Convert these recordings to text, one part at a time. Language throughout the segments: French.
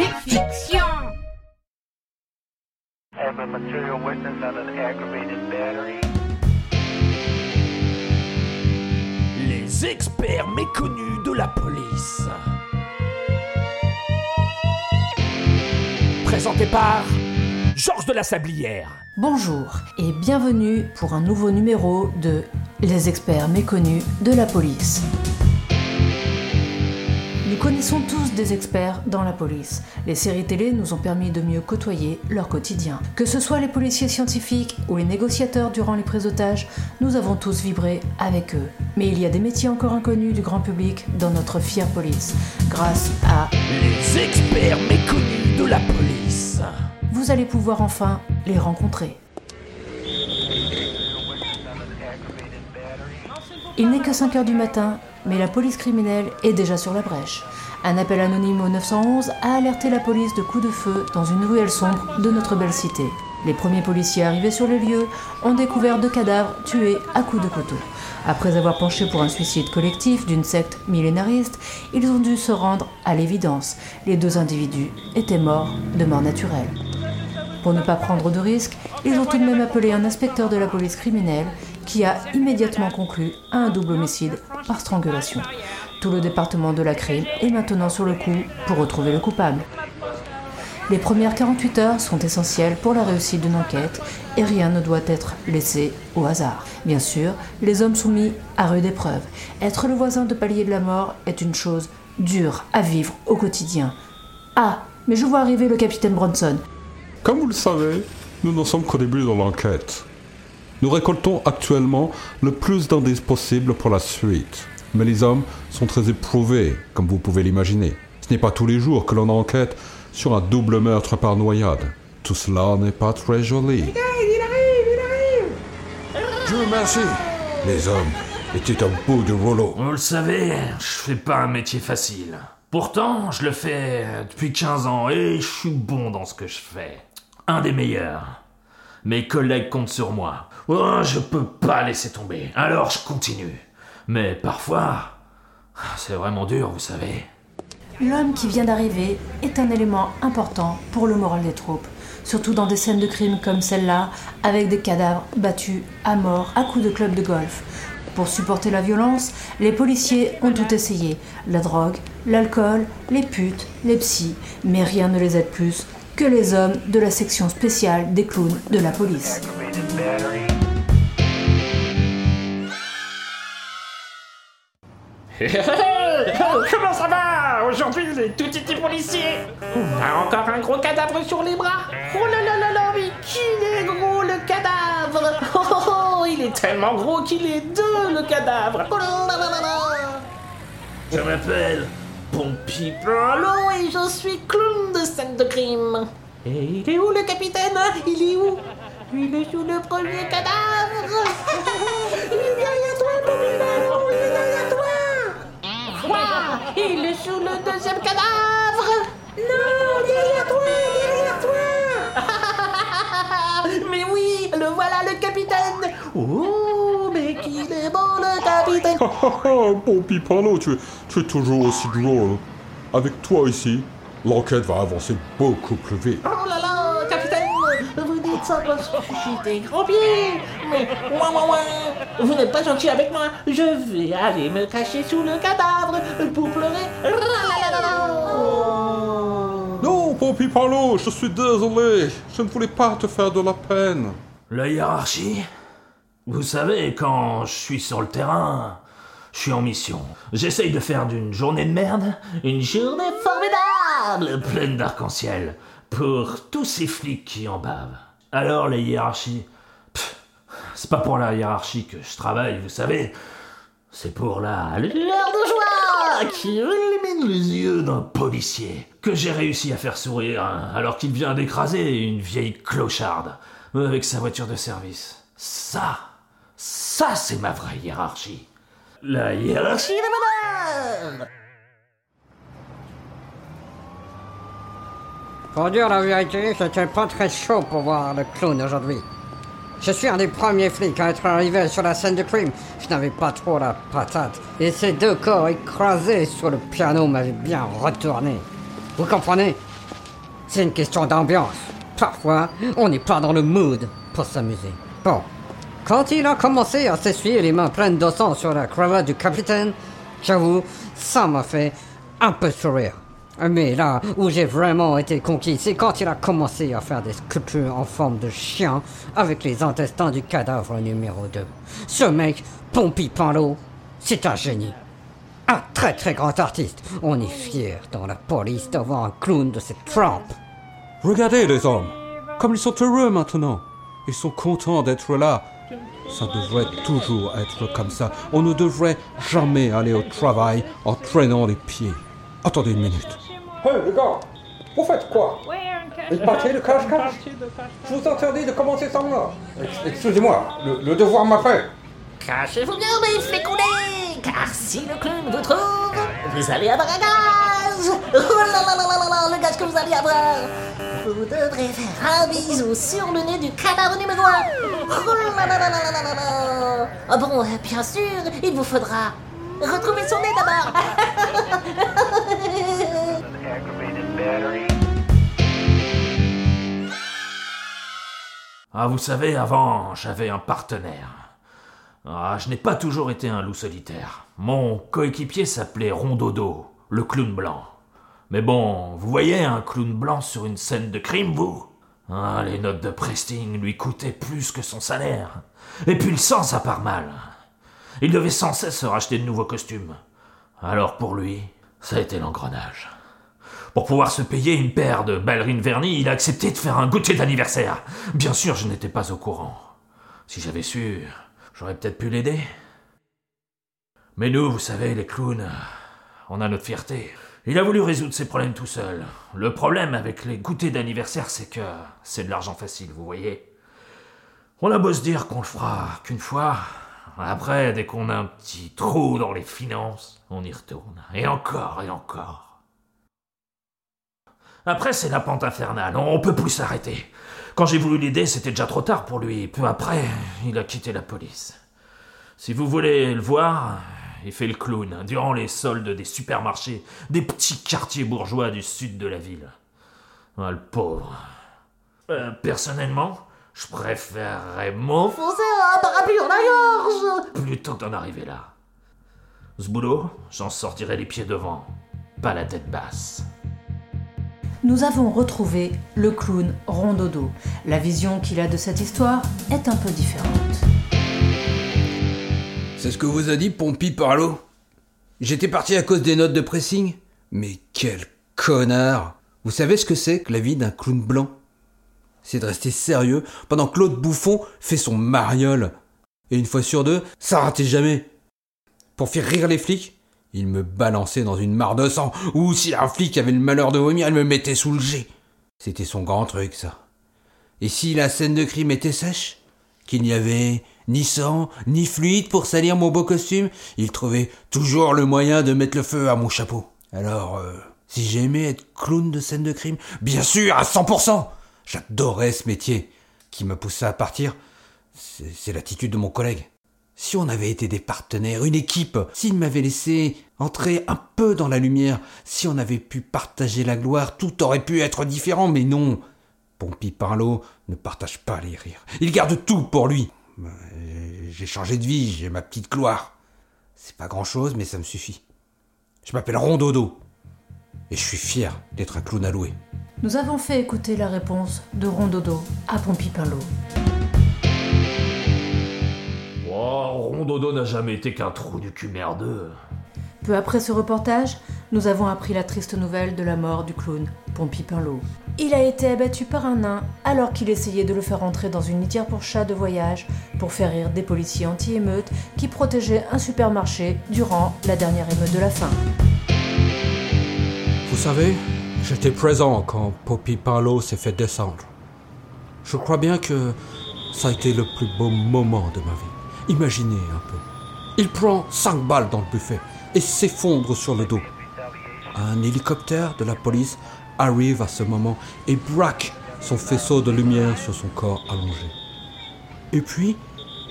Fiction Have a material witness on an aggravated battery? Les experts méconnus de la police. Présenté par Georges de la Sablière. Bonjour et bienvenue pour un nouveau numéro de Les experts méconnus de la police. Nous connaissons tous des experts dans la police. Les séries télé nous ont permis de mieux côtoyer leur quotidien. Que ce soit les policiers scientifiques ou les négociateurs durant les prises d'otages, nous avons tous vibré avec eux. Mais il y a des métiers encore inconnus du grand public dans notre fière police, grâce à Les experts méconnus de la police. vous allez pouvoir enfin les rencontrer. Il n'est que 5 heures du matin, mais la police criminelle est déjà sur la brèche. Un appel anonyme au 911 a alerté la police de coups de feu dans une ruelle sombre de notre belle cité. Les premiers policiers arrivés sur le lieu ont découvert deux cadavres tués à coups de couteau. Après avoir penché pour un suicide collectif d'une secte millénariste, ils ont dû se rendre à l'évidence. Les deux individus étaient morts de mort naturelle. Pour ne pas prendre de risques, ils ont tout de même appelé un inspecteur de la police criminelle qui a immédiatement conclu un double homicide par strangulation. Tout le département de la crime est maintenant sur le coup pour retrouver le coupable. Les premières 48 heures sont essentielles pour la réussite d'une enquête et rien ne doit être laissé au hasard. Bien sûr, les hommes sont mis à rude épreuve. Être le voisin de palier de la mort est une chose dure à vivre au quotidien. Ah, mais je vois arriver le capitaine Bronson. Comme vous le savez, nous n'en sommes qu'au début de l'enquête. Nous récoltons actuellement le plus d'indices possible pour la suite. Mais les hommes sont très éprouvés, comme vous pouvez l'imaginer. Ce n'est pas tous les jours que l'on enquête sur un double meurtre par noyade. Tout cela n'est pas très joli. Dieu merci. Les hommes étaient au bout du rouleau. Vous le savez, je fais pas un métier facile. Pourtant, je le fais depuis 15 ans et je suis bon dans ce que je fais. Un des meilleurs. Mes collègues comptent sur moi. Oh, je peux pas laisser tomber. Alors je continue. Mais parfois, c'est vraiment dur, vous savez. L'homme qui vient d'arriver est un élément important pour le moral des troupes, surtout dans des scènes de crime comme celle-là, avec des cadavres battus à mort à coups de club de golf. Pour supporter la violence, les policiers ont tout essayé. La drogue, l'alcool, les putes, les psys, mais rien ne les aide plus que les hommes de la section spéciale des clowns de la police. Comment ça va Aujourd'hui, les tout petits policiers. On a encore un gros cadavre sur les bras. Oh là là là là, mais qu'il est gros le cadavre Oh oh oh, il est tellement gros qu'il est deux le cadavre. Oh là là là là Je m'appelle Pompi Palo et je suis clown de scène de crime. Et il est où le capitaine? Il est où? Il est sous le premier cadavre. Il est derrière toi, Pompi Palo Il est derrière toi. Il est sous le deuxième cadavre. Non, derrière toi, derrière toi. Mais oui, le voilà le capitaine. Oh, mais qu'il est bon le capitaine. Oh, oh, oh, bon Pipano, tu, es- tu es toujours aussi drôle. Avec toi ici, l'enquête va avancer beaucoup plus vite. Oh là là, ça parce que j'ai des grands pieds Mais, ouin, ouin, ouin, vous n'êtes pas gentil avec moi Je vais aller me cacher sous le cadavre pour pleurer. Non, bon Pipano, je suis désolé. Je ne voulais pas te faire de la peine. La hiérarchie? Vous savez, quand je suis sur le terrain, je suis en mission. J'essaye de faire d'une journée de merde une journée formidable, pleine d'arc-en-ciel, pour tous ces flics qui en bavent. Alors la hiérarchie C'est pas pour la hiérarchie que je travaille, vous savez. C'est pour la lueur de joie qui illumine les yeux d'un policier que j'ai réussi à faire sourire hein, alors qu'il vient d'écraser une vieille clocharde avec sa voiture de service. Ça, ça c'est ma vraie hiérarchie. La hiérarchie de madame Pour dire la vérité, j'étais pas très chaud pour voir le clown aujourd'hui. Je suis un des premiers flics à être arrivé sur la scène du crime. Je n'avais pas trop la patate. Et ces deux corps écrasés sur le piano m'avaient bien retourné. Vous comprenez? C'est une question d'ambiance. Parfois, on n'est pas dans le mood pour s'amuser. Bon, quand il a commencé à s'essuyer les mains pleines de sang sur la cravate du capitaine, j'avoue, ça m'a fait un peu sourire. Mais là où j'ai vraiment été conquis, c'est quand il a commencé à faire des sculptures en forme de chien avec les intestins du cadavre numéro 2. Ce mec, Pompey Panlo, c'est un génie. Un très très grand artiste. On est fiers dans la police d'avoir un clown de cette trempe. Regardez les hommes, comme ils sont heureux maintenant. Ils sont contents d'être là. Ça devrait toujours être comme ça. On ne devrait jamais aller au travail en traînant les pieds. Attendez une minute. Hey, les gars, vous faites quoi Oui, un cache Une partie de cache-cache Je vous interdis de commencer sans moi. Excusez-moi, le, devoir m'a fait. Cachez-vous bien, mes fécondés, car si le clown vous trouve, vous allez avoir un gage. Oh là là là là le gage que vous allez avoir. Vous devrez faire un bisou sur le nez du cadavre numéro 1. Oh là là là là là là bon, bien sûr, il vous faudra retrouver son nez d'abord. Ah, vous savez, avant, j'avais un partenaire. Ah, je n'ai pas toujours été un loup solitaire. Mon coéquipier s'appelait Rondodo, le clown blanc. Mais bon, vous voyez un clown blanc sur une scène de crime, vous? Ah, les notes de presting lui coûtaient plus que son salaire. Et puis le sang, ça part mal. Il devait sans cesse se racheter de nouveaux costumes. Alors pour lui, ça a été l'engrenage. Pour pouvoir se payer une paire de ballerines vernies, il a accepté de faire un goûter d'anniversaire. Bien sûr, je n'étais pas au courant. Si j'avais su, j'aurais peut-être pu l'aider. Mais nous, vous savez, les clowns, on a notre fierté. Il a voulu résoudre ses problèmes tout seul. Le problème avec les goûters d'anniversaire, c'est que c'est de l'argent facile, vous voyez. On a beau se dire qu'on le fera qu'une fois. Après, dès qu'on a un petit trou dans les finances, on y retourne. Et encore, et encore. Après, c'est la pente infernale. On peut plus s'arrêter. Quand j'ai voulu l'aider, c'était déjà trop tard pour lui. Peu après, il a quitté la police. Si vous voulez le voir, il fait le clown durant les soldes des supermarchés, des petits quartiers bourgeois du sud de la ville. Ah, le pauvre. Euh, personnellement, je préférerais m'enfoncer un parapluie dans la gorge plutôt que d'en arriver là. Ce boulot, j'en sortirai les pieds devant, pas la tête basse. Nous avons retrouvé le clown Rondodo. La vision qu'il a de cette histoire est un peu différente. C'est ce que vous a dit Pompey Parlo J'étais parti à cause des notes de pressing Mais quel connard Vous savez ce que c'est que la vie d'un clown blanc? C'est de rester sérieux pendant que l'autre bouffon fait son mariole. Et une fois sur deux, ça ratait jamais. Pour faire rire les flics, il me balançait dans une mare de sang, ou si un flic avait le malheur de vomir, il me mettait sous le jet. C'était son grand truc, ça. Et si la scène de crime était sèche Qu'il n'y avait ni sang, ni fluide pour salir mon beau costume, il trouvait toujours le moyen de mettre le feu à mon chapeau. Alors, euh, si j'aimais être clown de scène de crime, bien sûr, à 100% J'adorais ce métier. Qui m'a poussé à partir, c'est l'attitude de mon collègue. Si on avait été des partenaires, une équipe, s'il m'avait laissé entrer un peu dans la lumière, si on avait pu partager la gloire, tout aurait pu être différent, mais non. Pompey Parlo ne partage pas les rires. Il garde tout pour lui. Ben, J'ai changé de vie, j'ai ma petite gloire. C'est pas grand chose, mais ça me suffit. Je m'appelle Rondodo. Et je suis fier d'être un clown alloué. Nous avons fait écouter la réponse de Rondodo à Pompipinlo. Oh, Rondodo n'a jamais été qu'un trou du cul merdeux. Peu après ce reportage, nous avons appris la triste nouvelle de la mort du clown Pompipinlo. Il a été abattu par un nain alors qu'il essayait de le faire entrer dans une litière pour chat de voyage pour faire rire des policiers anti-émeutes qui protégeaient un supermarché durant la dernière émeute de la faim. Vous savez, j'étais présent quand Poppy Parlo s'est fait descendre. Je crois bien que ça a été le plus beau moment de ma vie. Imaginez un peu. Il prend 5 balles dans le buffet et s'effondre sur le dos. Un hélicoptère de la police arrive à ce moment et braque son faisceau de lumière sur son corps allongé. Et puis,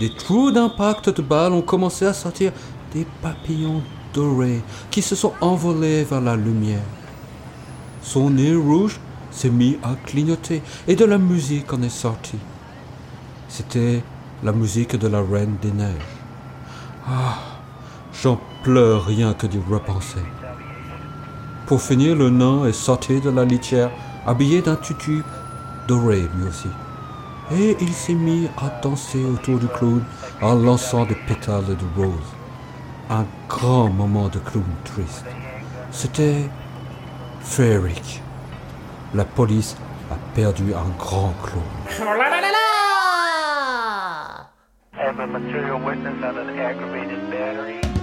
des trous d'impact de balles ont commencé à sortir des papillons dorés qui se sont envolés vers la lumière. Son nez rouge s'est mis à clignoter et de la musique en est sortie. C'était la musique de la Reine des Neiges. Ah, j'en pleure rien que d'y repenser. Pour finir, le nain est sorti de la litière, habillé d'un tutu doré lui aussi. Et il s'est mis à danser autour du clown en lançant des pétales de rose. Un grand moment de clown triste. C'était féerique. La police a perdu un grand clown. Oh là là là là Have a material witness on an aggravated battery.